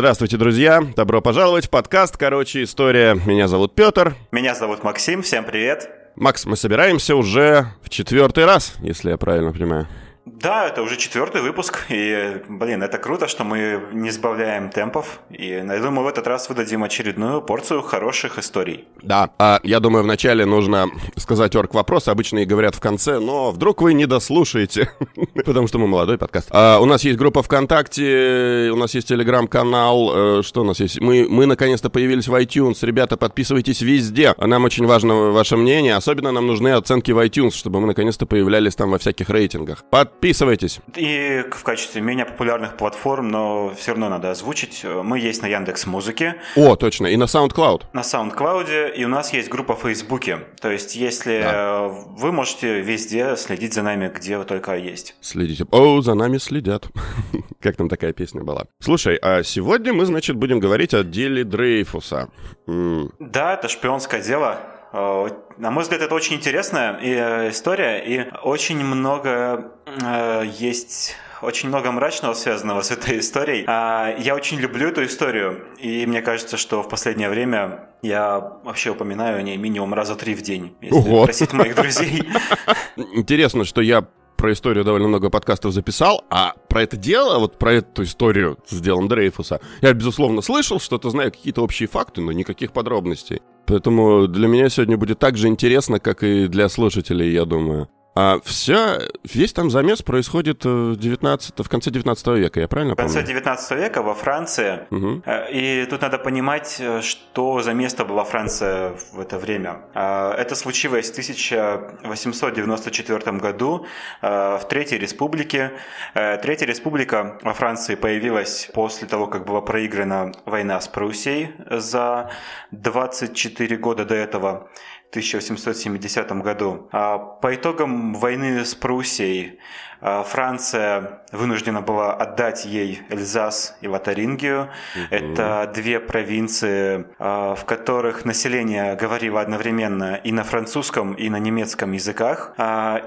Здравствуйте, друзья! Добро пожаловать в подкаст «Короче, история». Меня зовут Петр. Меня зовут Максим. Всем привет. Макс, мы собираемся уже в четвертый раз, если я правильно понимаю. Да, это уже четвертый выпуск, и, блин, это круто, что мы не сбавляем темпов, и я думаю, в этот раз выдадим очередную порцию хороших историй. Да, а я думаю, вначале нужно сказать орг вопрос, обычно и говорят в конце, но вдруг вы не дослушаете, потому что мы молодой подкаст. А, у нас есть группа ВКонтакте, у нас есть телеграм-канал, э, что у нас есть? Мы, мы наконец-то появились в iTunes, ребята, подписывайтесь везде, нам очень важно ваше мнение, особенно нам нужны оценки в iTunes, чтобы мы наконец-то появлялись там во всяких рейтингах. Подписывайтесь. И в качестве менее популярных платформ, но все равно надо озвучить, мы есть на Яндекс Музыке. О, точно, и на SoundCloud. На SoundCloud, и у нас есть группа в Фейсбуке. То есть, если да. вы можете везде следить за нами, где вы только есть. Следите. О, за нами следят. как там такая песня была. Слушай, а сегодня мы, значит, будем говорить о деле Дрейфуса. Да, это шпионское дело. Э, на мой взгляд, это очень интересная э, история, и очень много э, есть очень много мрачного связанного с этой историей. А, я очень люблю эту историю, и мне кажется, что в последнее время я вообще упоминаю о ней минимум раза три в день, если Ого. просить моих друзей. Интересно, что я про историю довольно много подкастов записал, а про это дело, вот про эту историю с делом Дрейфуса, я, безусловно, слышал, что-то знаю, какие-то общие факты, но никаких подробностей. Поэтому для меня сегодня будет так же интересно, как и для слушателей, я думаю. А вся, весь там замес происходит в, 19, в конце 19 века, я правильно помню? В конце 19 века во Франции. Угу. И тут надо понимать, э, что за место была Франция в это время. Э, это случилось в 1894 году в Третьей Республике. Третья Республика во Франции появилась после того, как была проиграна война с Пруссией за 24 года до этого. 1870 году. А по итогам войны с Пруссией а, Франция вынуждена была отдать ей Эльзас и Лотарингию. Угу. Это две провинции, а, в которых население говорило одновременно и на французском, и на немецком языках.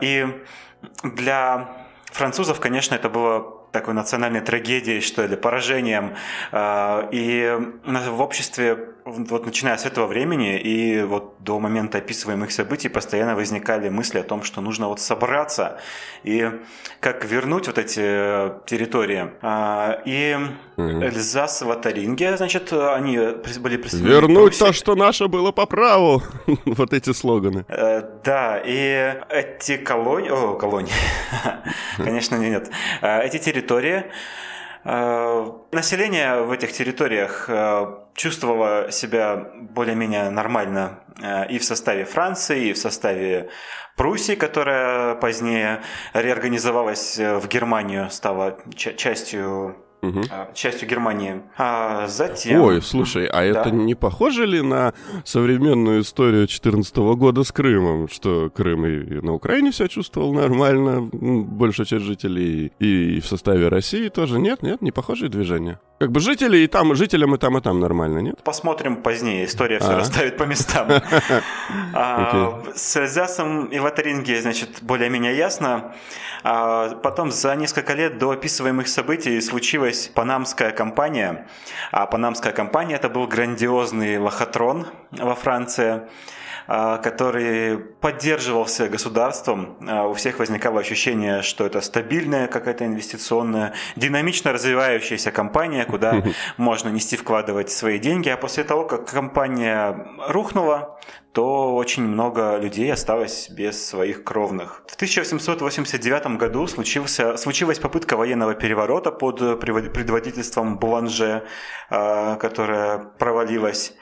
И для французов, конечно, это было такой национальной трагедией, что ли, поражением. И в обществе вот начиная с этого времени и вот до момента описываемых событий постоянно возникали мысли о том, что нужно вот собраться и как вернуть вот эти э, территории. А, и Эльзас, Ватаринге, значит, они были присоединены Вернуть то, что наше было по праву. вот эти слоганы. Э, да, и эти колонии... О, колонии. Конечно, нет. Э, эти территории Население в этих территориях чувствовала себя более-менее нормально э, и в составе Франции, и в составе Пруссии, которая позднее реорганизовалась э, в Германию, стала частью угу. частью Германии. А затем... Ой, слушай, а да. это не похоже ли на современную историю 2014 года с Крымом, что Крым и на Украине себя чувствовал нормально, большая часть жителей, и в составе России тоже? Нет, нет, не похожие движения. Как бы жители и там, жителям и там, и там нормально, нет? Посмотрим позднее, история все а. расставит по местам. А, с Эльзасом и Ватеринге, значит, более-менее ясно. А потом за несколько лет до описываемых событий случилась Панамская кампания. А Панамская кампания это был грандиозный лохотрон во Франции который поддерживался государством. А, у всех возникало ощущение, что это стабильная какая-то инвестиционная, динамично развивающаяся компания, куда можно нести вкладывать свои деньги. А после того, как компания рухнула, то очень много людей осталось без своих кровных. В 1889 году случился, случилась попытка военного переворота под предводительством Буланже, а, которая провалилась.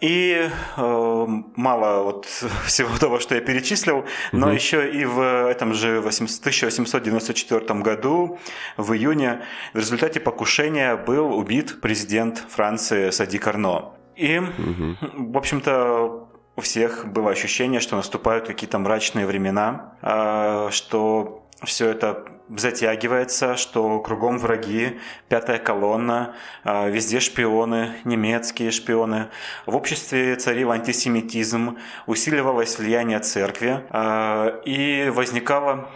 И э, мало вот всего того, что я перечислил, но угу. еще и в этом же 1894 году, в июне, в результате покушения был убит президент Франции Сади Карно. И, угу. в общем-то, у всех было ощущение, что наступают какие-то мрачные времена, а, что все это затягивается, что кругом враги, пятая колонна, а, везде шпионы, немецкие шпионы. В обществе царил антисемитизм, усиливалось влияние церкви а, и возникало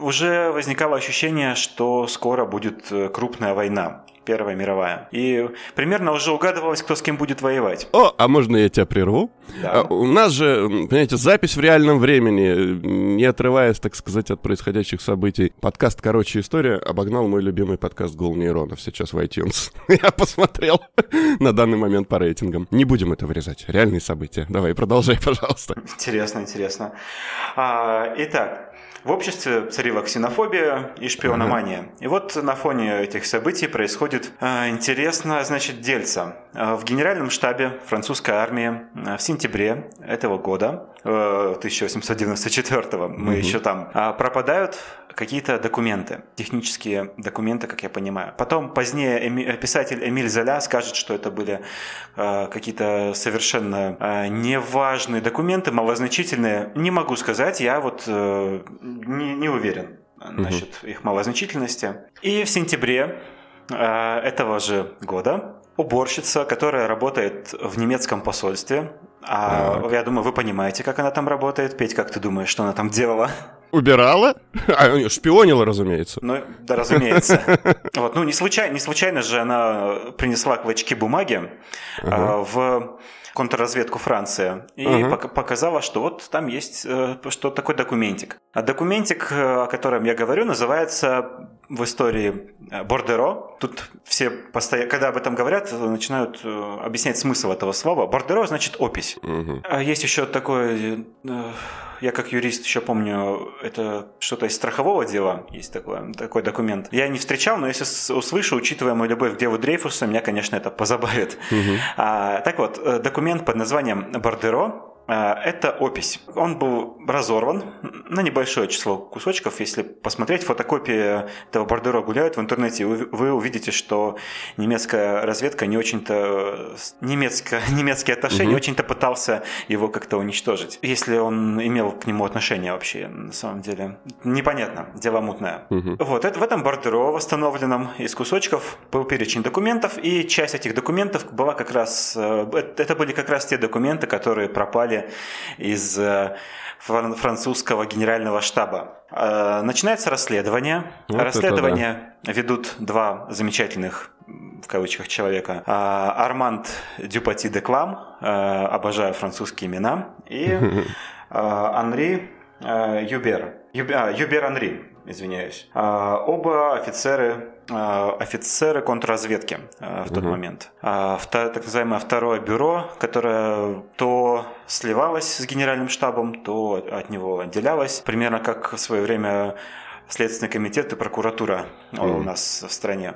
уже возникало ощущение, что скоро будет э, крупная война. Первая мировая. И примерно уже угадывалось, кто с кем будет воевать. О, а можно я тебя прерву? Да. А, у нас же, понимаете, запись в реальном времени, не отрываясь, так сказать, от происходящих событий. Подкаст «Короче, история» обогнал мой любимый подкаст «Гол нейронов» сейчас в iTunes. я посмотрел на данный момент по рейтингам. Не будем это вырезать. Реальные события. Давай, продолжай, пожалуйста. Интересно, интересно. А, итак, в обществе царила ксенофобия и шпиономания. И вот на фоне этих событий происходит э, интересно, значит, дельца. Э, в генеральном штабе французской армии э, в сентябре этого года, 1894 э, мы угу. еще там, э, пропадают какие-то документы, технические документы, как я понимаю. Потом позднее эми, писатель Эмиль Золя скажет, что это были э, какие-то совершенно э, неважные документы, малозначительные. Не могу сказать, я вот э, не, не уверен насчет угу. их малозначительности. И в сентябре этого же года уборщица, которая работает в немецком посольстве. А, я думаю, вы понимаете, как она там работает. Петь, как ты думаешь, что она там делала? Убирала? А, шпионила, разумеется. Ну, да, разумеется. Вот, ну, не случайно, не случайно же она принесла клочки бумаги ага. а, в контрразведку Франции и ага. показала, что вот там есть э, что такой документик. А документик, э, о котором я говорю, называется в истории э, Бордеро. Тут все, постоянно, когда об этом говорят, начинают объяснять смысл этого слова. Бордеро значит опись. Угу. А есть еще такое я как юрист еще помню, это что-то из страхового дела, есть такое, такой документ. Я не встречал, но если услышу, учитывая мою любовь к делу Дрейфуса, меня, конечно, это позабавит. Угу. А, так вот, э, документ под названием «Бордеро» это опись. Он был разорван на небольшое число кусочков. Если посмотреть, фотокопии этого бордеро гуляют в интернете, вы увидите, что немецкая разведка не очень-то... Немецкая, немецкий атташе угу. не очень-то пытался его как-то уничтожить. Если он имел к нему отношение вообще, на самом деле. Непонятно, дело мутное. Угу. Вот, это, в этом бордеро, восстановленном из кусочков, был перечень документов, и часть этих документов была как раз... Э, это были как раз те документы, которые пропали из э, французского генерального штаба. Э, начинается расследование. Вот расследование да. ведут два замечательных в кавычках человека. Э, Арманд Дюпати де Клам, обожаю французские имена, и Анри Юбер. Юбер Анри, извиняюсь. Оба офицеры офицеры контрразведки э, в тот угу. момент. А так называемое второе бюро, которое то сливалось с генеральным штабом, то от него отделялось. Примерно как в свое время Следственный комитет и прокуратура mm. у нас в стране.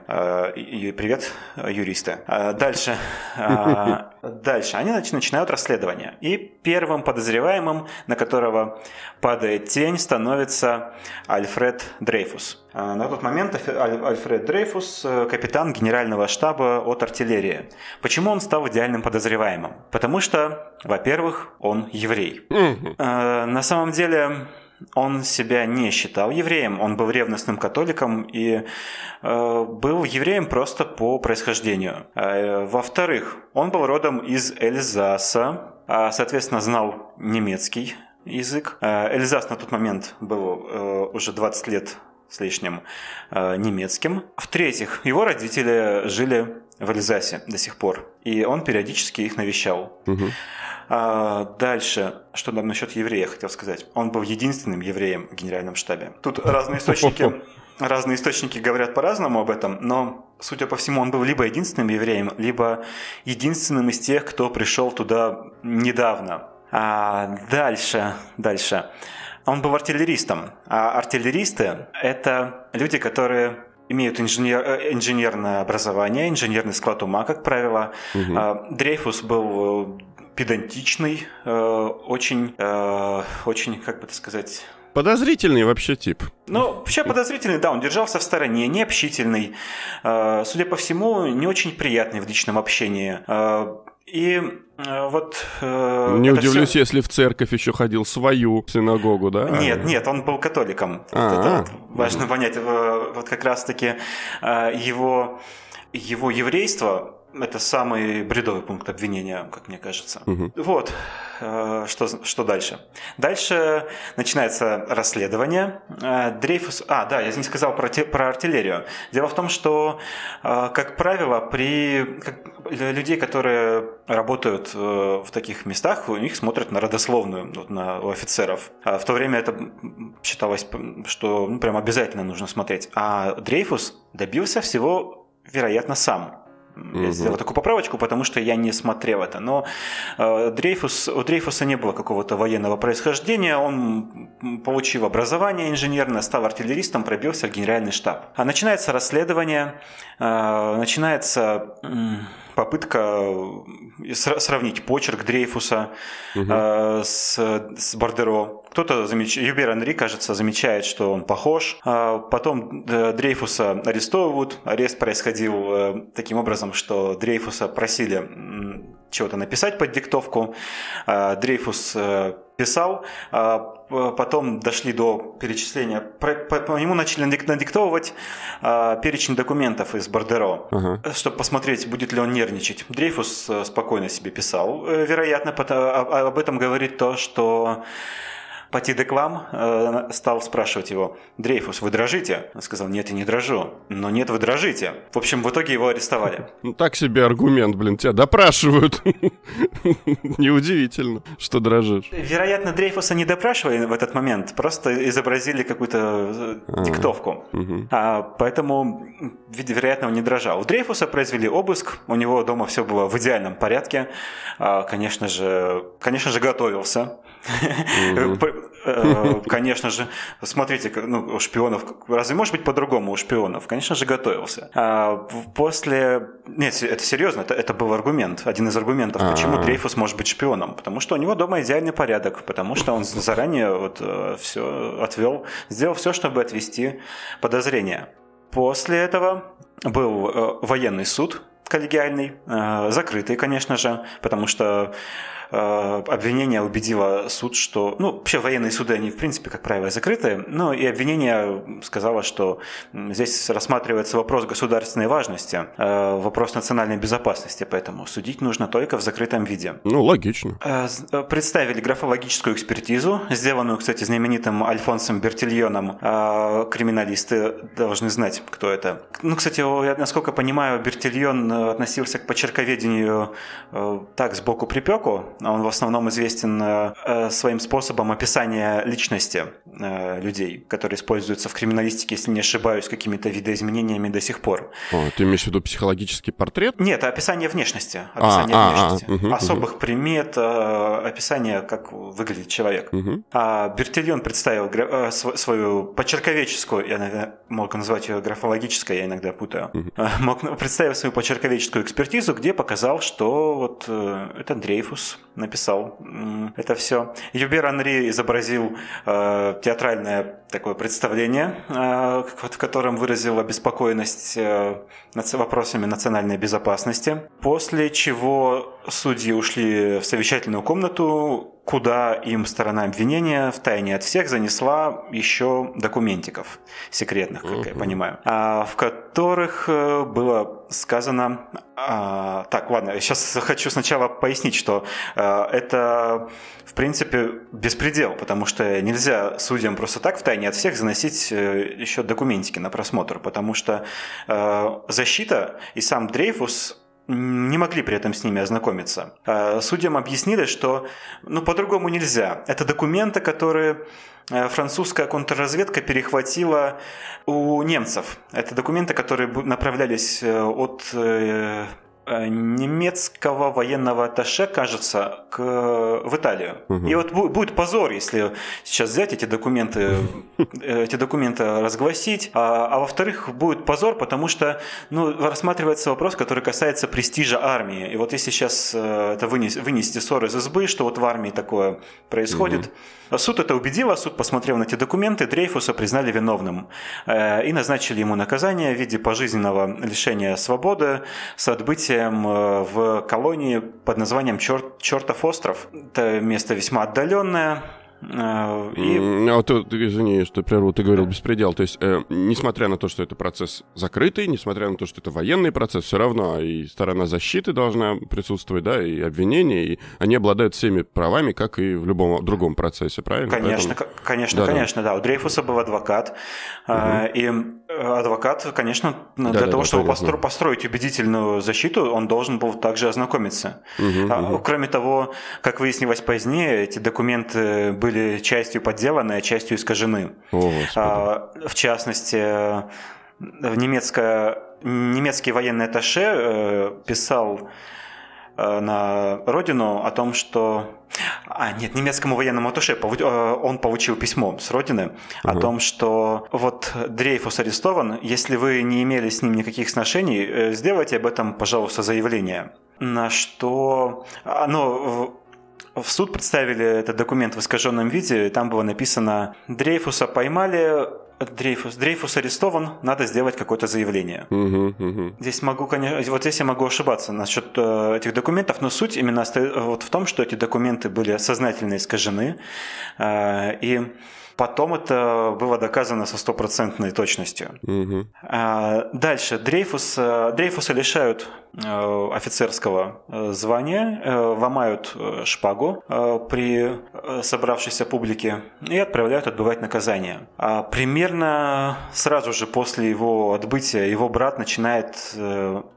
И привет, юристы. А, дальше. Дальше. Они начинают расследование. И первым подозреваемым, на которого падает тень, становится Альфред Дрейфус. На тот момент Альфред Дрейфус – капитан генерального штаба от артиллерии. Почему он стал идеальным подозреваемым? Потому что, во-первых, он еврей. Mm-hmm. На самом деле, он себя не считал евреем, он был ревностным католиком и э, был евреем просто по происхождению. Э, во-вторых, он был родом из Эльзаса, а, соответственно, знал немецкий язык. Э, Эльзас на тот момент был э, уже 20 лет с лишним э, немецким. В-третьих, его родители жили в Эльзасе до сих пор, и он периодически их навещал. Угу. А, дальше, что нам насчет еврея хотел сказать. Он был единственным евреем в генеральном штабе. Тут разные источники, разные источники говорят по-разному об этом, но, судя по всему, он был либо единственным евреем, либо единственным из тех, кто пришел туда недавно. А дальше, дальше. Он был артиллеристом. А артиллеристы – это люди, которые имеют инженер, э, инженерное образование, инженерный склад ума, как правило. Угу. Дрейфус был педантичный, э, очень, э, очень, как бы это сказать... Подозрительный вообще тип. Ну, вообще подозрительный, да, он держался в стороне, необщительный. Э, судя по всему, не очень приятный в личном общении. И вот... Не удивлюсь, все... если в церковь еще ходил свою синагогу, да? Нет, нет, он был католиком. Вот это вот важно понять. Вот как раз-таки его, его еврейство это самый бредовый пункт обвинения, как мне кажется. Мгм. Вот, э, что, что дальше? Дальше начинается расследование. Э, Дрейфус... А, да, я не сказал про, те- про артиллерию. Дело в том, что, э, как правило, при как- людей, которые работают в таких местах, у них смотрят на родословную, вот на, у офицеров. А в то время это считалось, что ну, прям обязательно нужно смотреть. А Дрейфус добился всего, вероятно, сам. Я Мгм. сделал такую поправочку, потому что я не смотрел это. Но э, Дрейфус, у Дрейфуса не было какого-то военного происхождения. Он, м, получив образование инженерное, стал артиллеристом, пробился в генеральный штаб. А начинается расследование, э, начинается м, попытка э, сра- сравнить почерк Дрейфуса э, с, с Бордеро. Кто-то замечает, Юбер Анри, кажется, замечает, что он похож. А Потом э, Дрейфуса арестовывают. Арест происходил э, таким образом, что Дрейфуса просили чего-то написать под диктовку. А Дрейфус э, писал, п- потом дошли до перечисления. По, нему начали надик- надиктовывать перечень документов из Бордеро Ага. чтобы посмотреть, будет ли он нервничать. Дрейфус э, спокойно себе писал. Э, Вероятно, а- а- об этом говорит то, что Пати Деклам э, стал спрашивать его, «Дрейфус, вы дрожите?» Он сказал, «Нет, я не дрожу». «Но нет, вы дрожите». В общем, в итоге его арестовали. Ну, так себе аргумент, блин, тебя допрашивают. Неудивительно, что дрожишь. Вероятно, Дрейфуса не допрашивали в этот момент, просто изобразили какую-то э, диктовку. Мгм. А, поэтому, вероятно, он не дрожал. У Дрейфуса произвели обыск, у него дома все было в идеальном порядке. А, конечно же, конечно же, готовился. П- э, Конечно же, смотрите, ну, у шпионов, разве может быть по-другому у шпионов? Конечно же, готовился. А, После... Нет, это серьезно, это, это был аргумент, один из аргументов, почему А. Дрейфус может быть шпионом. Потому что у него дома идеальный порядок, потому что он заранее вот все отвел, сделал все, чтобы отвести подозрения. После этого был э, военный суд коллегиальный, э, закрытый, конечно же, потому что э, обвинение убедило суд, что... Ну, вообще военные суды, они, в принципе, как правило, закрыты, но и обвинение сказало, что здесь рассматривается вопрос государственной важности, э, вопрос национальной безопасности, поэтому судить нужно только в закрытом виде. Ну, логично. Э, э, Представили графологическую экспертизу, сделанную, кстати, знаменитым Альфонсом Бертильоном. Э, Криминалисты должны знать, кто это. Ну, кстати, я, насколько понимаю, Бертильон э, относился к почерковедению э, так, сбоку припеку. Он в основном известен э, э, своим способом описания личности э, людей, который используется в криминалистике, если не ошибаюсь, какими-то видоизменениями до сих пор. О, ты имеешь в виду психологический портрет? Нет, описание внешности. Описание а, а, внешности. мгм, Особых примет, э, описание, как выглядит человек. Мгм. А Бертильон представил свою почерковеческую, я иногда мог назвать ее графологической, я иногда путаю, Э, мог представил свою почерковеческую экспертизу, где показал, что вот э, это Дрейфус написал это все. Юбер Анри изобразил э, театральное такое представление, э, в котором выразил обеспокоенность э, вопросами национальной безопасности. После чего судьи ушли в совещательную комнату, куда им сторона обвинения в тайне от всех занесла еще документиков секретных, как я Мгм. понимаю, а, в которых э, было сказано... а, Так, ладно, я сейчас хочу сначала пояснить, что э, это, в принципе, беспредел, потому что нельзя судьям просто так в тайне от всех заносить э, еще документики на просмотр, потому что защита и сам Дрейфус не могли при этом с ними ознакомиться. Э, Судьям объяснили, что ну, по-другому нельзя. Это документы, которые э, французская контрразведка перехватила у немцев. Это документы, которые направлялись э, от э, немецкого военного атташе, кажется, к, в Италию. Мгм. И вот бу- будет позор, если сейчас взять эти документы, э, эти документы разгласить, а, а во-вторых, будет позор, потому что ну, рассматривается вопрос, который касается престижа армии. И вот если сейчас э, это вынес- вынести ссор из избы, что вот в армии такое происходит, суд это убедило, суд посмотрел на эти документы, Дрейфуса признали виновным э, и назначили ему наказание в виде пожизненного лишения свободы с отбытием э, в колонии под названием Чер- Чертов остров. Это место весьма отдаленное, Э, и... А ты, извини, что прерву, ты говорил беспредел. То есть, э, несмотря на то, что это процесс закрытый, несмотря на то, что это военный процесс, все равно и сторона защиты должна присутствовать, да, и обвинения, и они обладают всеми правами, как и в любом другом процессе, правильно? Конечно, Поэтому... конечно, да, конечно, да. да. У Дрейфуса был адвокат, угу. и адвокат, конечно, для да, того, да, чтобы постро- построить убедительную защиту, он должен был также ознакомиться. Угу, а, угу. Кроме того, как выяснилось позднее, эти документы были частью подделаны, а частью искажены. О, а, в частности, немецкая, немецкий военный атташе э, писал э, на родину о том, что а, нет, немецкому военному атуше э, он получил письмо с родины угу. о том, что вот Дрейфус арестован, если вы не имели с ним никаких сношений, сделайте об этом, пожалуйста, заявление. На что оно в суд представили этот документ в искаженном виде, и там было написано «Дрейфуса поймали, Дрейфус, Дрейфус арестован, надо сделать какое-то заявление. Угу, угу. Здесь могу, конечно, вот здесь я могу ошибаться насчет э, этих документов, но суть именно вот в том, что эти документы были сознательно искажены, э, и Потом это было доказано со стопроцентной точностью. Угу. Дальше. Дрейфус, э, Дрейфуса лишают э, офицерского э, звания, ломают шпагу при собравшейся публике и отправляют отбывать наказание. А примерно сразу же после его отбытия его брат начинает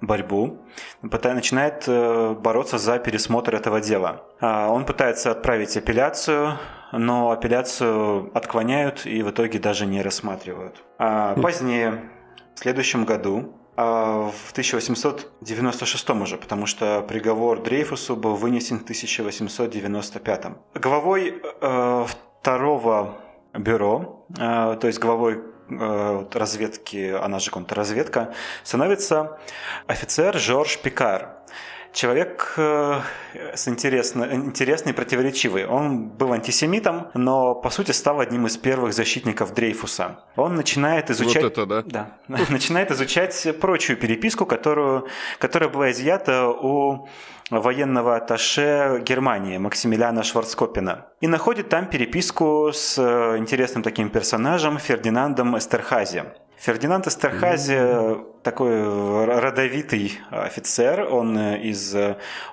борьбу, начинает бороться за пересмотр этого дела. А он пытается отправить апелляцию, но апелляцию отклоняют и в итоге даже не рассматривают. А позднее, в следующем году, а, в 1896 уже, потому что приговор Дрейфусу был вынесен в 1895. Главой э, второго бюро, э, то есть главой э, разведки, она же контрразведка, становится офицер Жорж Пикар человек э, с интересно, интересный и противоречивый. Он был антисемитом, но по сути стал одним из первых защитников Дрейфуса. Он начинает изучать... Вот это, да? Да. Начинает изучать прочую переписку, которую, которая была изъята у военного атташе Германии Максимилиана Шварцкопина. И находит там переписку с э, интересным таким персонажем Фердинандом Эстерхази. Фердинанд Эстерхази такой родовитый офицер, он из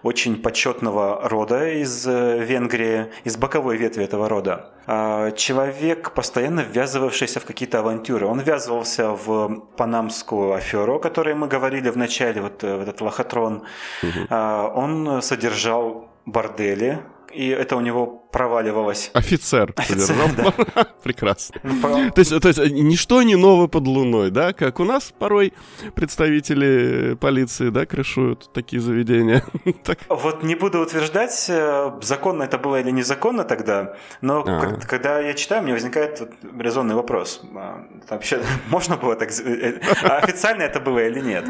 очень почетного рода из Венгрии, из боковой ветви этого рода. А человек, постоянно ввязывавшийся в какие-то авантюры. Он ввязывался в панамскую аферу, о которой мы говорили в начале, вот, вот этот лохотрон. Угу. Он содержал бордели, и это у него проваливалось. Офицер. Прекрасно. То есть, то есть ничто не ново под луной, да? Как у нас порой представители полиции, да, крышуют такие заведения. Вот не буду утверждать, э, законно это было или незаконно тогда, но а. когда я читаю, мне возникает резонный вопрос. А, вообще, можно было так... Э, э, официально это было или нет?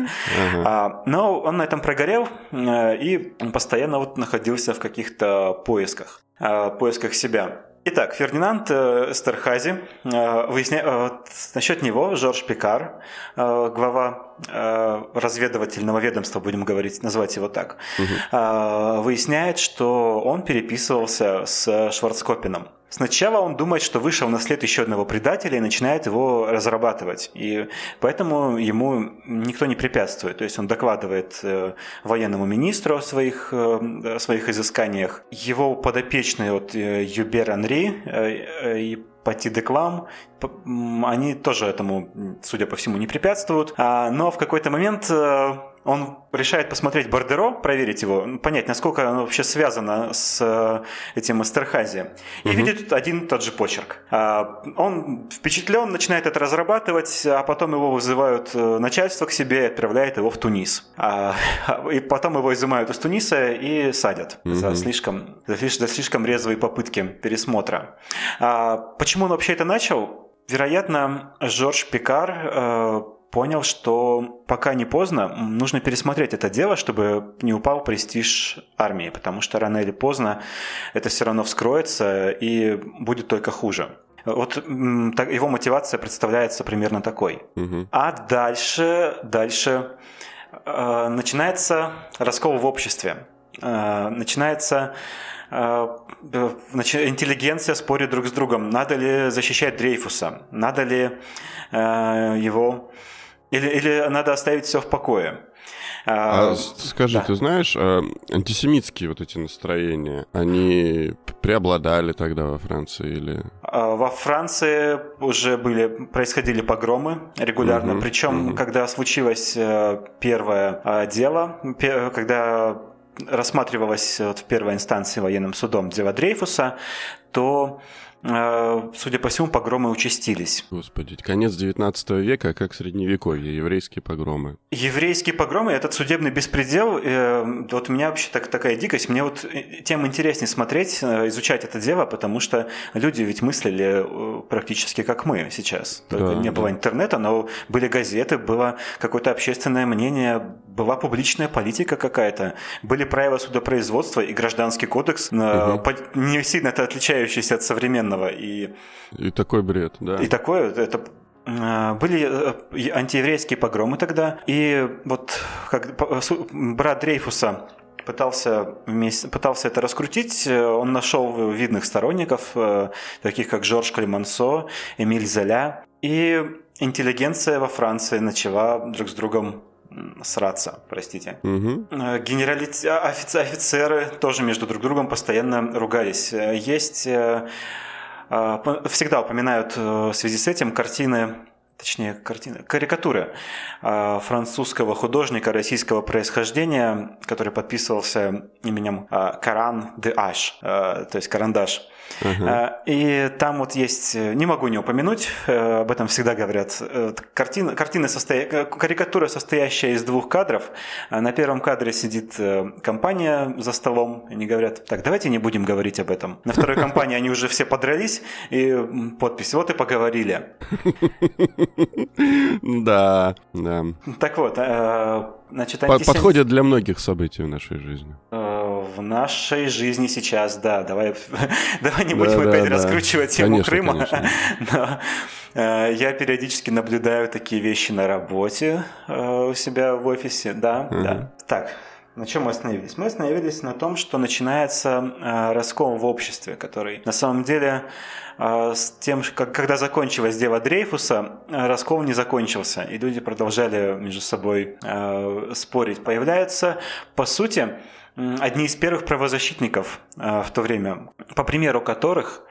А, но он на этом прогорел, и постоянно вот находился в каких-то поисках. Э, поисках себя. Итак, Фердинанд э, Эстерхази, э, выясня... насчет него Жорж Пикар, глава разведывательного ведомства, будем говорить, назвать его так, угу. выясняет, что он переписывался с Шварцкопином. Сначала он думает, что вышел на след еще одного предателя и начинает его разрабатывать. И поэтому ему никто не препятствует. То есть он докладывает э, военному министру о своих, э, о своих изысканиях. Его подопечный вот, э, Юбер Анри и Пати Деклам, они тоже этому, судя по всему, не препятствуют. А, но в какой-то момент он решает посмотреть Бордеро, проверить его, понять, насколько оно вообще связано с э, этим Эстерхази. И угу. видит один и тот же почерк. А, он впечатлен, начинает это разрабатывать, а потом его вызывают э, начальство к себе и отправляет его в Тунис. А, и потом его изымают из Туниса и садят угу. за, слишком, за, слишком резвые попытки пересмотра. Почему он вообще это начал? Вероятно, Жорж Пикар э, понял, что пока не поздно, нужно пересмотреть это дело, чтобы не упал престиж армии, потому что рано или поздно это все равно вскроется и будет только хуже. Вот его мотивация представляется примерно такой. Угу. А дальше, дальше э, начинается раскол в обществе. начинается интеллигенция спорит друг с другом, надо ли защищать Дрейфуса, надо ли его, или, или надо оставить все в покое. А, а скажи, да. ты знаешь, а, антисемитские вот эти настроения, они преобладали тогда во Франции или? А, во Франции уже были, происходили погромы регулярно, угу, причем угу. когда случилось э, первое э, дело, когда рассматривалось вот в первой инстанции военным судом дело Дрейфуса, то судя по всему, погромы участились. Господи, конец 19 века, как средневековье, еврейские погромы. Еврейские погромы, этот судебный беспредел, э, вот у меня вообще так, такая дикость, мне вот э, тем интереснее смотреть, изучать это дело, потому что люди ведь мыслили практически как мы сейчас. Только да, не было интернета, но были газеты, было какое-то общественное мнение, была публичная политика какая-то, были правила судопроизводства и гражданский кодекс, угу. не сильно это отличающийся от современного. И, и такой бред, да. И такое, это э, были э, антиеврейские погромы тогда, и вот как брат Дрейфуса пытался, вместе, пытался это раскрутить. Он нашел видных сторонников, таких как Жорж Клемансо, Эмиль Золя. И интеллигенция во Франции начала друг с другом сраться, простите. Угу. Генерали... А, офици... Офицеры тоже между друг другом постоянно ругались. Э, есть... Э, всегда упоминают в связи с этим картины точнее картины, карикатуры французского художника российского происхождения, который подписывался именем Каран де Аш, то есть Карандаш. Uh-huh. И там вот есть, не могу не упомянуть, э, об этом всегда говорят, э, картина, картина состоя... карикатура, состоящая из двух кадров. На первом кадре сидит компания за столом, они говорят, так, давайте не будем говорить об этом. На второй компании они уже все подрались, и подпись, вот и поговорили. Да, да. Так вот, значит, Подходит для многих событий в нашей жизни в нашей жизни сейчас, да, давай, давай не будем да, опять да, раскручивать да. тему конечно, Крыма. Конечно. Но, э, я периодически наблюдаю такие вещи на работе э, у себя в офисе, да, угу. да. Так, на чем мы остановились? Мы остановились на том, что начинается э, раскол в обществе, который на самом деле э, с тем, как, когда закончилось дело Дрейфуса, э, раскол не закончился, и люди продолжали между собой э, спорить. Появляется, по сути, одни из первых правозащитников а, в то время, по примеру которых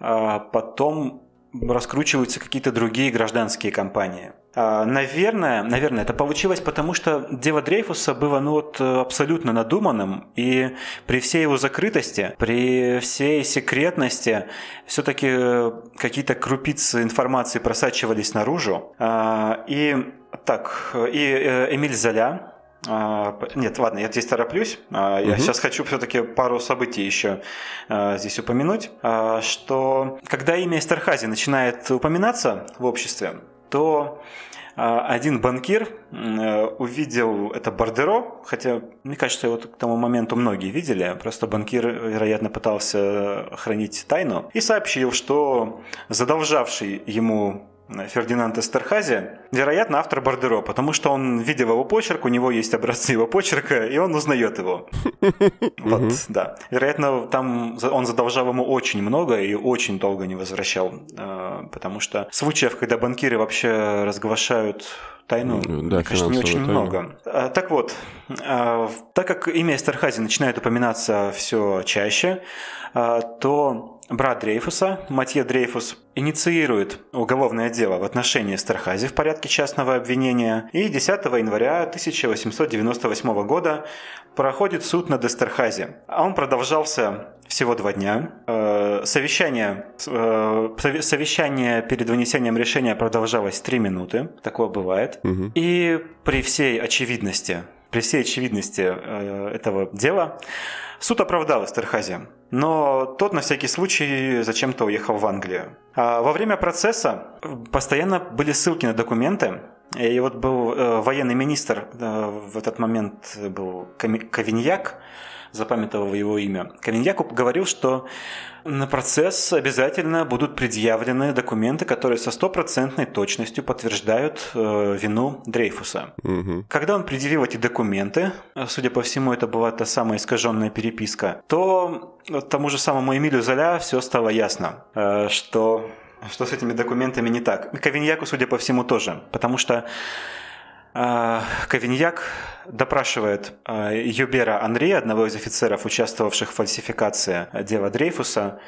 а, потом раскручиваются какие-то другие гражданские компании. А, наверное, наверное, это получилось потому, что дело Дрейфуса было ну, вот, абсолютно надуманным, и при всей его закрытости, при всей секретности, все-таки какие-то крупицы информации просачивались наружу. И так, и э, Эмиль Золя, а, нет, ладно, я здесь тороплюсь. А, я угу. сейчас хочу все-таки пару событий еще а, здесь упомянуть, что когда имя Эстерхази начинает упоминаться в обществе, то один банкир увидел это бордеро, хотя, мне кажется, его к тому моменту многие видели, просто банкир, вероятно, пытался хранить тайну, и сообщил, что задолжавший ему Фердинанд Эстерхази, вероятно, автор Бордеро, потому что он видел его почерк, у него есть образцы его почерка, и он узнает его. Вот, да. Вероятно, там он задолжал ему очень много и очень долго не возвращал, э, потому что случаев, когда банкиры вообще разглашают тайну, да, конечно, не очень тайну. много. А, так вот, так как имя Эстерхази начинает упоминаться все чаще, то брат Дрейфуса, Матье Дрейфус, инициирует уголовное дело в отношении Эстерхази в порядке частного обвинения, и 10 января 1898 года проходит суд над Эстерхази. А он продолжался всего два дня. Э, совещание, э, совещание перед вынесением решения продолжалось три минуты. Такое бывает. Угу. И при всей очевидности, при всей очевидности э, этого дела. Суд оправдал Эстерхази но тот на всякий случай зачем-то уехал в Англию. А во время процесса постоянно были ссылки на документы, И вот был э, военный министр, э, в этот момент был Ковиньяк, запамятовал его имя. Ковиньяк говорил, что на процесс обязательно будут предъявлены документы, которые со стопроцентной точностью подтверждают э, вину Дрейфуса. Угу. Когда он предъявил эти документы, судя по всему, это была та самая искаженная переписка, то тому же самому Эмилю Золя все стало ясно, э, что что с этими документами не так. Ковиньяку, судя по всему, тоже. Потому что э, Ковиньяк допрашивает э, Юбера Анри, одного из офицеров, участвовавших в фальсификации дела Дрейфуса,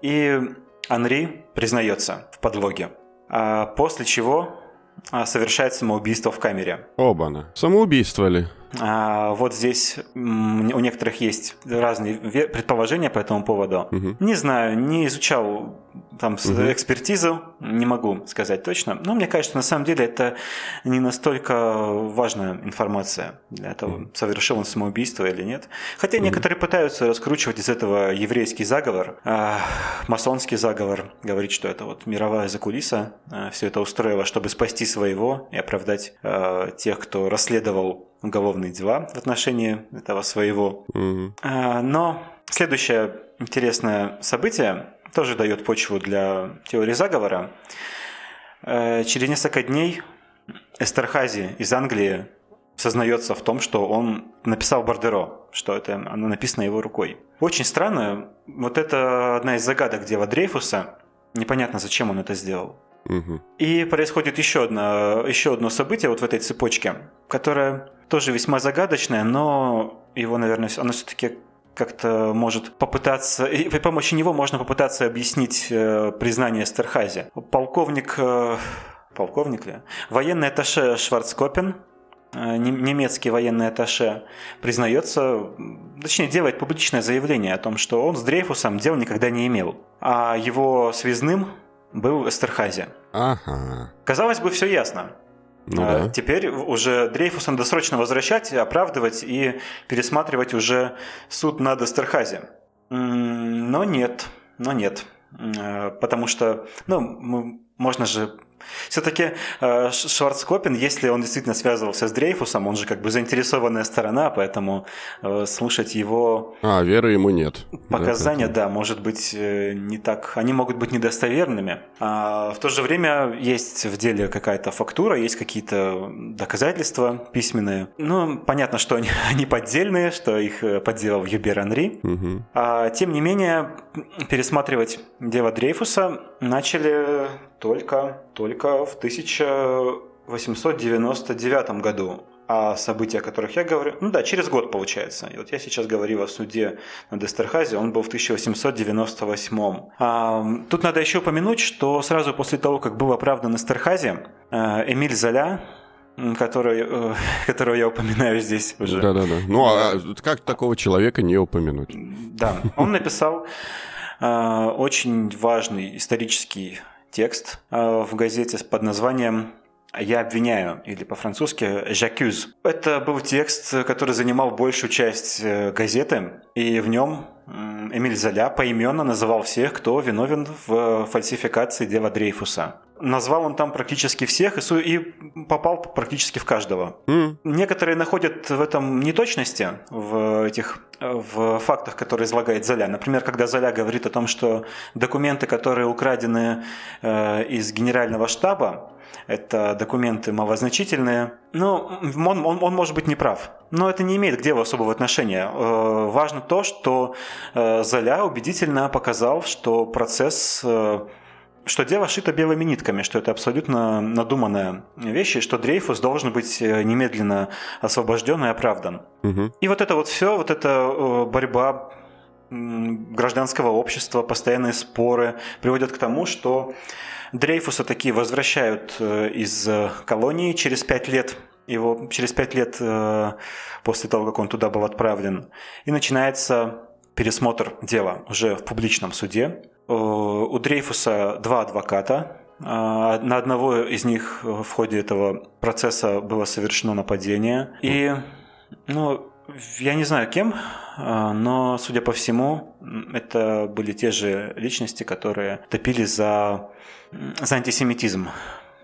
и Анри признается в подлоге. А после чего а, совершает самоубийство в камере. Оба-на. Самоубийство ли? А, вот здесь у некоторых есть разные предположения по этому поводу. Угу. Не знаю, не изучал там угу. экспертизу, не могу сказать точно. Но мне кажется, на самом деле это не настолько важная информация для того, угу. совершил он самоубийство или нет. Хотя угу. некоторые пытаются раскручивать из этого еврейский заговор, э, масонский заговор, говорить, что это вот мировая закулиса э, все это устроила, чтобы спасти своего и оправдать э, тех, кто расследовал уголовные дела в отношении этого своего. Угу. Но следующее интересное событие тоже дает почву для теории заговора. Э, через несколько дней Эстерхази из Англии сознается в том, что он написал Бордеро, что это оно написано его рукой. Очень странно, вот это одна из загадок дела Дрейфуса. Непонятно, зачем он это сделал. Угу. И происходит еще одно, еще одно событие вот в этой цепочке, которое тоже весьма загадочное, но его, наверное, оно все-таки как-то может попытаться, и при помощи него можно попытаться объяснить э, признание Стерхази. Полковник, э, полковник ли? Военный атташе Шварцкопен, э, немецкий военный атташе, признается, точнее делает публичное заявление о том, что он с Дрейфусом дел никогда не имел, а его связным был Эстерхази. Ага. Казалось бы, все ясно. Ну, а да. Теперь уже Дрейфуса надо срочно возвращать, оправдывать и пересматривать уже суд над Эстерхази. Но нет, но нет. А, потому что, ну, можно же все-таки э, Шварцкопин, если он действительно связывался с Дрейфусом, он же как бы заинтересованная сторона, поэтому э, слушать его... А, веры ему нет. Показания, да, да, может быть э, не так... Они могут быть недостоверными. А в то же время есть в деле какая-то фактура, есть какие-то доказательства письменные. Ну, понятно, что они, они поддельные, что их подделал Юбер Анри. Угу. А, тем не менее, пересматривать дело Дрейфуса начали только, только в 1899 году. А события, о которых я говорю, ну да, через год получается. И вот я сейчас говорил о суде над Эстерхази, он был в 1898. А, тут надо еще упомянуть, что сразу после того, как был оправдан Эстерхази, э, Эмиль Золя, который, э, которого я упоминаю здесь уже. Да-да-да. Ну, а как такого человека не упомянуть? Да, он написал э, очень важный исторический текст э, в газете под названием «Я обвиняю» или по-французски «J'accuse». Это был текст, который занимал большую часть э, газеты, и в нем Эмиль Золя поименно называл всех, кто виновен в фальсификации дела Дрейфуса. Назвал он там практически всех и, и попал практически в каждого. Mm. Некоторые находят в этом неточности, в этих в фактах, которые излагает Золя. Например, когда Золя говорит о том, что документы, которые украдены э, из генерального штаба, это документы малозначительные. Ну, он, он, он может быть неправ. Но это не имеет к делу особого отношения. Э, важно то, что э, Золя убедительно показал, что процесс э, что дело шито белыми нитками, что это абсолютно надуманная вещь, и что Дрейфус должен быть немедленно освобожден и оправдан. Угу. И вот это вот все, вот эта борьба гражданского общества, постоянные споры приводят к тому, что Дрейфуса такие возвращают э, из колонии через пять лет его через пять лет после того, как он туда был отправлен, и начинается пересмотр дела уже в публичном суде. Э, у Дрейфуса два адвоката. На одного из них в ходе этого процесса было совершено нападение. И, ну, я не знаю кем, но, судя по всему, это были те же личности, которые топили за, за антисемитизм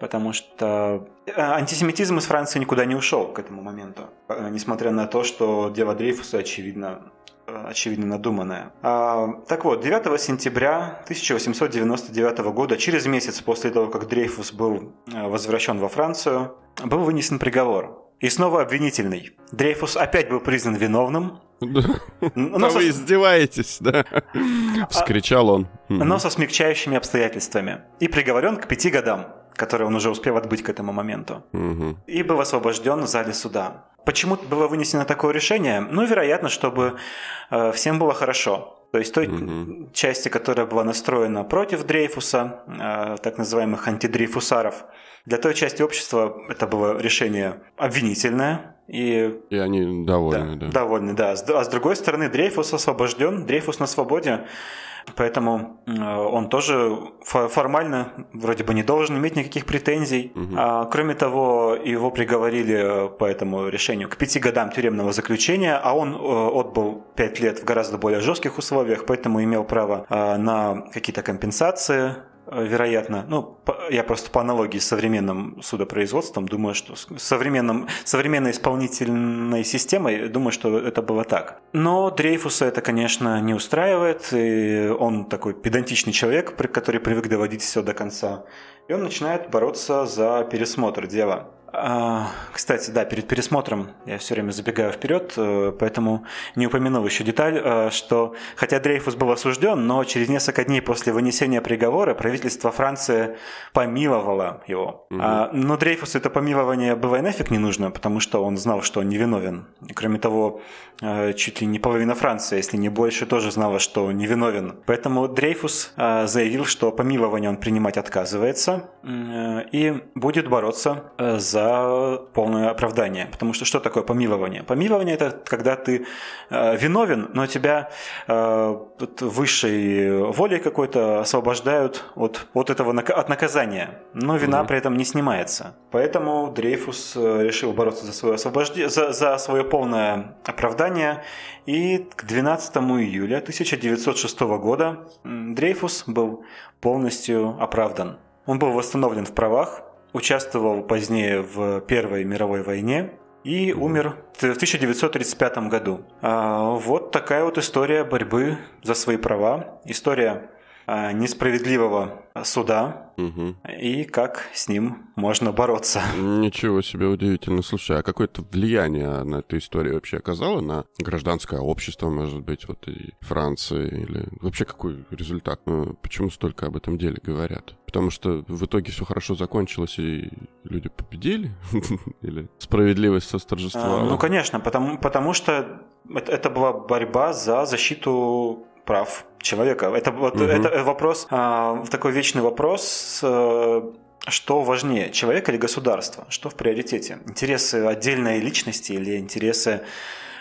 потому что э, антисемитизм из Франции никуда не ушел к этому моменту, э, несмотря на то, что дело Дрейфуса, очевидно, э, очевидно надуманное. А, так вот, 9 сентября 1899 года, через месяц после того, как Дрейфус был возвращен во Францию, был вынесен приговор. И снова обвинительный. Дрейфус опять был признан виновным. Да вы издеваетесь, да? Вскричал он. Но со смягчающими обстоятельствами. И приговорен к пяти годам который он уже успел отбыть к этому моменту. И был освобожден в зале суда. Почему было вынесено такое решение? Ну, вероятно, чтобы э, всем было хорошо. То есть той угу. части, которая была настроена против Дрейфуса, э, так называемых антидрейфусаров, для той части общества это было решение обвинительное. И, и они довольны, да, да. Довольны, да. А с другой стороны, Дрейфус освобожден, Дрейфус на свободе. Поэтому э, он тоже формально вроде бы не должен иметь никаких претензий. Угу. А, кроме того, его приговорили по этому решению к пяти годам тюремного заключения, а он э, отбыл пять лет в гораздо более жестких условиях, поэтому имел право э, на какие-то компенсации Э, вероятно, ну, я просто по аналогии с современным судопроизводством думаю, что с современным, современной исполнительной системой, думаю, что это было так. Но Дрейфуса это, конечно, не устраивает, и он такой педантичный человек, который привык доводить все до конца. И он начинает бороться за пересмотр дела. А, кстати, да, перед пересмотром я все время забегаю вперед, э, поэтому не упомянул еще деталь, э, что хотя Дрейфус был осужден, но через несколько дней после вынесения приговора правительство Франции помиловало его. Угу. Но Дрейфусу это помилование было и нафиг не нужно, потому что он знал, что он невиновен. И кроме того, э, чуть ли не половина Франции, если не больше, тоже знала, что он невиновен. Поэтому Дрейфус заявил, что помилование он принимать отказывается и будет бороться за за полное оправдание. Потому что что такое помилование? Помилование – это когда ты э, виновен, но тебя э, высшей волей какой-то освобождают от, от этого от наказания. Но вина mm при этом не снимается. Поэтому Дрейфус э, решил бороться за свое, освобождение, за, за свое полное оправдание. И к 12 июля 1906 года Дрейфус был полностью оправдан. Он был восстановлен в правах, участвовал позднее в Первой мировой войне и умер в 1935 году. А, вот такая вот история борьбы за свои права, история несправедливого суда угу. и как с ним можно бороться. Ничего себе удивительно. Слушай, а какое-то влияние на эту историю вообще оказало на гражданское общество, может быть, вот и Франции? Или вообще какой результат? Ну, почему столько об этом деле говорят? Потому что в итоге все хорошо закончилось, и люди победили? Или справедливость восторжествовала? А, ну, конечно, потому, потому что это была борьба за защиту прав человека. Это, вот, угу. это вопрос, а, такой вечный вопрос, э, что важнее, человек или государство? Что в приоритете? Интересы отдельной личности или интересы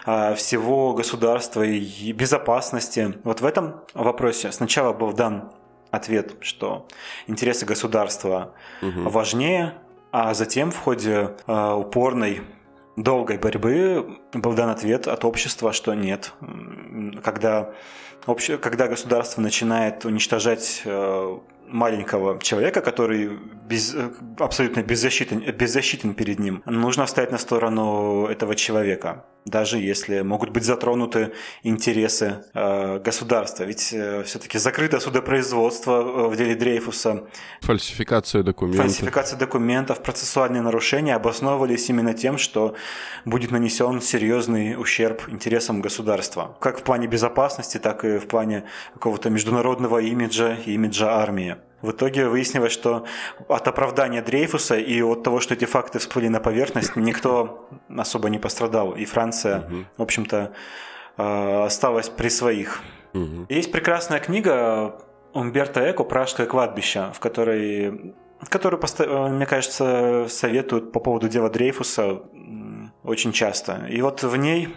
а, всего государства и безопасности? Вот в этом вопросе сначала был дан ответ, что интересы государства угу. важнее, а затем в ходе э, упорной долгой борьбы был дан ответ от общества, что нет. Когда обще, когда государство начинает уничтожать э, маленького человека, который без, абсолютно беззащитен, беззащитен перед ним, нужно встать на сторону этого человека, даже если могут быть затронуты интересы э, государства. Ведь э, все-таки закрыто судопроизводство э, в деле Дрейфуса. Фальсификация документов. Фальсификация документов, процессуальные нарушения обосновывались именно тем, что будет нанесен серьезный ущерб интересам государства. Как в плане безопасности, так и в плане какого-то международного имиджа и имиджа армии. В итоге выяснилось, что от оправдания Дрейфуса и от того, что эти факты всплыли на поверхность, никто особо не пострадал. И Франция, угу. в общем-то, э, осталась при своих. Угу. Есть прекрасная книга Умберто Эко «Пражское кладбище», в которой которую, э, мне кажется, советуют по поводу дела Дрейфуса очень часто. И вот в ней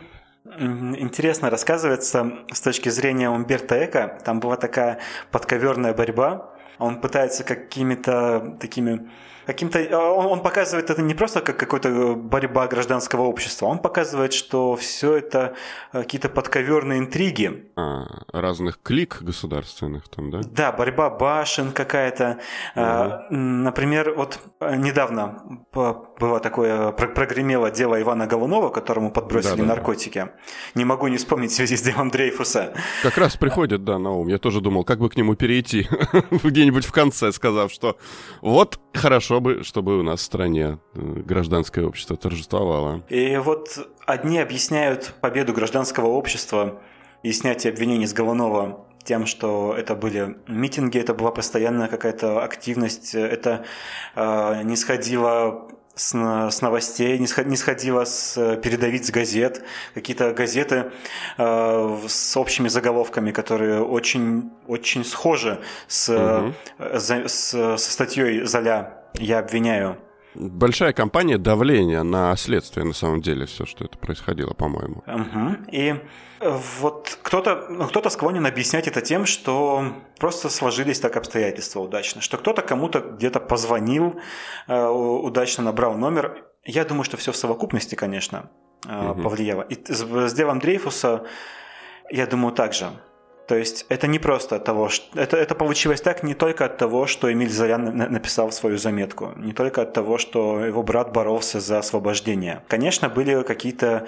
интересно рассказывается с точки зрения Умберто Эко. Там была такая подковерная борьба он пытается какими-то такими каким-то... Он, он показывает это не просто как какая-то борьба гражданского общества, он показывает, что все это какие-то подковерные интриги. А, разных клик государственных там, да? Да, борьба башен какая-то. Угу. Например, вот недавно было такое, прогремело дело Ивана Голунова, которому подбросили да, да, наркотики. Да. Не могу не вспомнить в связи с делом Дрейфуса. Как раз приходит, да, на ум. Я тоже думал, как бы к нему перейти где-нибудь в конце, сказав, что вот хорошо бы, чтобы у нас в стране э, гражданское общество торжествовало. И вот одни объясняют победу гражданского общества и снятие обвинений с Голунова тем, что это были митинги, это была постоянная какая-то активность, это э, не сходило с, с новостей, не, сход, не сходило с передовиц газет, какие-то газеты э, с общими заголовками, которые очень, очень схожи с, угу. за, с, со статьей Золя «Я обвиняю». Большая кампания давления на следствие, на самом деле, все, что это происходило, по-моему. Угу. И вот кто-то ну, кто склонен объяснять это тем, что просто сложились так обстоятельства удачно, что кто-то кому-то где-то позвонил, э, удачно набрал номер. Я думаю, что все в совокупности, конечно, угу. повлияло. И с делом Дрейфуса, я думаю, также. То есть это не просто от того, что... Это, это получилось так не только от того, что Эмиль Зоян написал свою заметку, не только от того, что его брат боролся за освобождение. Конечно, были какие-то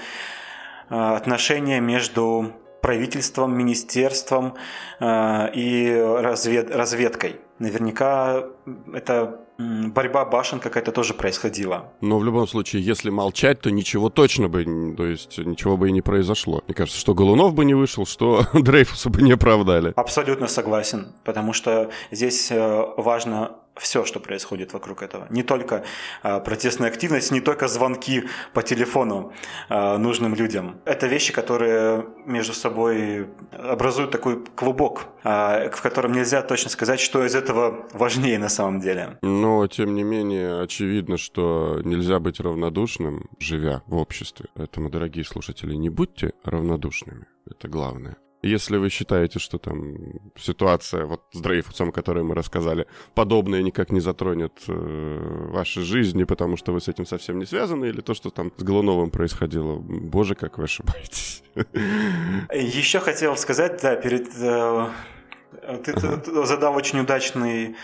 Э, отношения между правительством, министерством э, и развед, разведкой. Наверняка это борьба башен какая-то тоже происходила. Но в любом случае, если молчать, то ничего точно бы, то есть ничего бы и не произошло. Мне кажется, что Голунов бы не вышел, что Дрейфуса бы не оправдали. Абсолютно согласен, потому что здесь э, важно все, что происходит вокруг этого. Не только э, протестная активность, не только звонки по телефону э, нужным людям. Это вещи, которые между собой образуют такой клубок, э, в котором нельзя точно сказать, что из этого важнее на самом деле. Но, тем не менее, очевидно, что нельзя быть равнодушным, живя в обществе. Поэтому, дорогие слушатели, не будьте равнодушными. Это главное. Если вы считаете, что там ситуация вот с Дрейфусом, которую мы рассказали, подобная никак не затронет э, ваши жизни, потому что вы с этим совсем не связаны, или то, что там с Голуновым происходило, боже, как вы ошибаетесь. Еще хотел сказать, да, перед... Э, ты, ага. ты задал очень удачный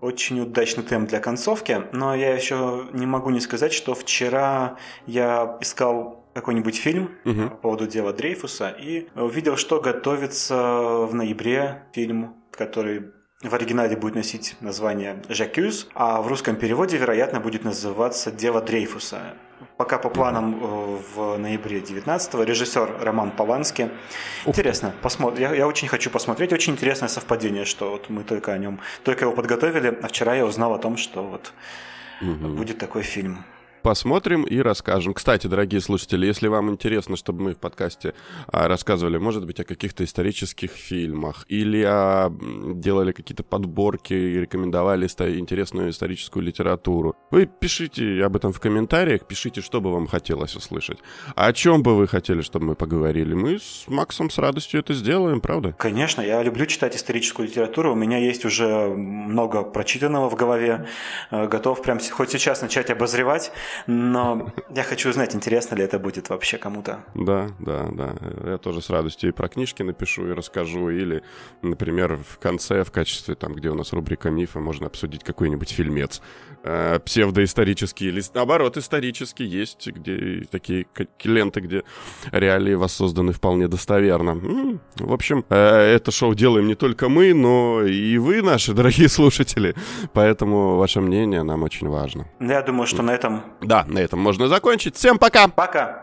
очень удачный темп для концовки, но я еще не могу не сказать, что вчера я искал какой-нибудь фильм угу. по поводу дела Дрейфуса и увидел, что готовится в ноябре фильм, который в оригинале будет носить название «Жакюз», а в русском переводе, вероятно, будет называться «Дело Дрейфуса». Пока по планам э, в ноябре 19-го режиссер Роман Полански. Интересно, посмотр... я, я очень хочу посмотреть. Очень интересное совпадение, что вот мы только о нем, только его подготовили, а вчера я узнал о том, что вот угу. будет такой фильм посмотрим и расскажем. Кстати, дорогие слушатели, если вам интересно, чтобы мы в подкасте а, рассказывали, может быть, о каких-то исторических фильмах или а, делали какие-то подборки и рекомендовали интересную историческую литературу, вы пишите об этом в комментариях, пишите, что бы вам хотелось услышать. О чем бы вы хотели, чтобы мы поговорили? Мы с Максом с радостью это сделаем, правда? Конечно, я люблю читать историческую литературу. У меня есть уже много прочитанного в голове. Э, готов прямо хоть сейчас начать обозревать. Но я хочу узнать, интересно ли это будет вообще кому-то. Да, да, да. Я тоже с радостью и про книжки напишу, и расскажу. Или, например, в конце, в качестве, там, где у нас рубрика мифа, можно обсудить какой-нибудь фильмец. Э, псевдоисторический или, наоборот, исторический. Есть где такие ленты, где реалии воссозданы вполне достоверно. В общем, э, это шоу делаем не только мы, но и вы, наши дорогие слушатели. Поэтому ваше мнение нам очень важно. Я думаю, что на этом да, на этом можно закончить. Всем пока! Пока!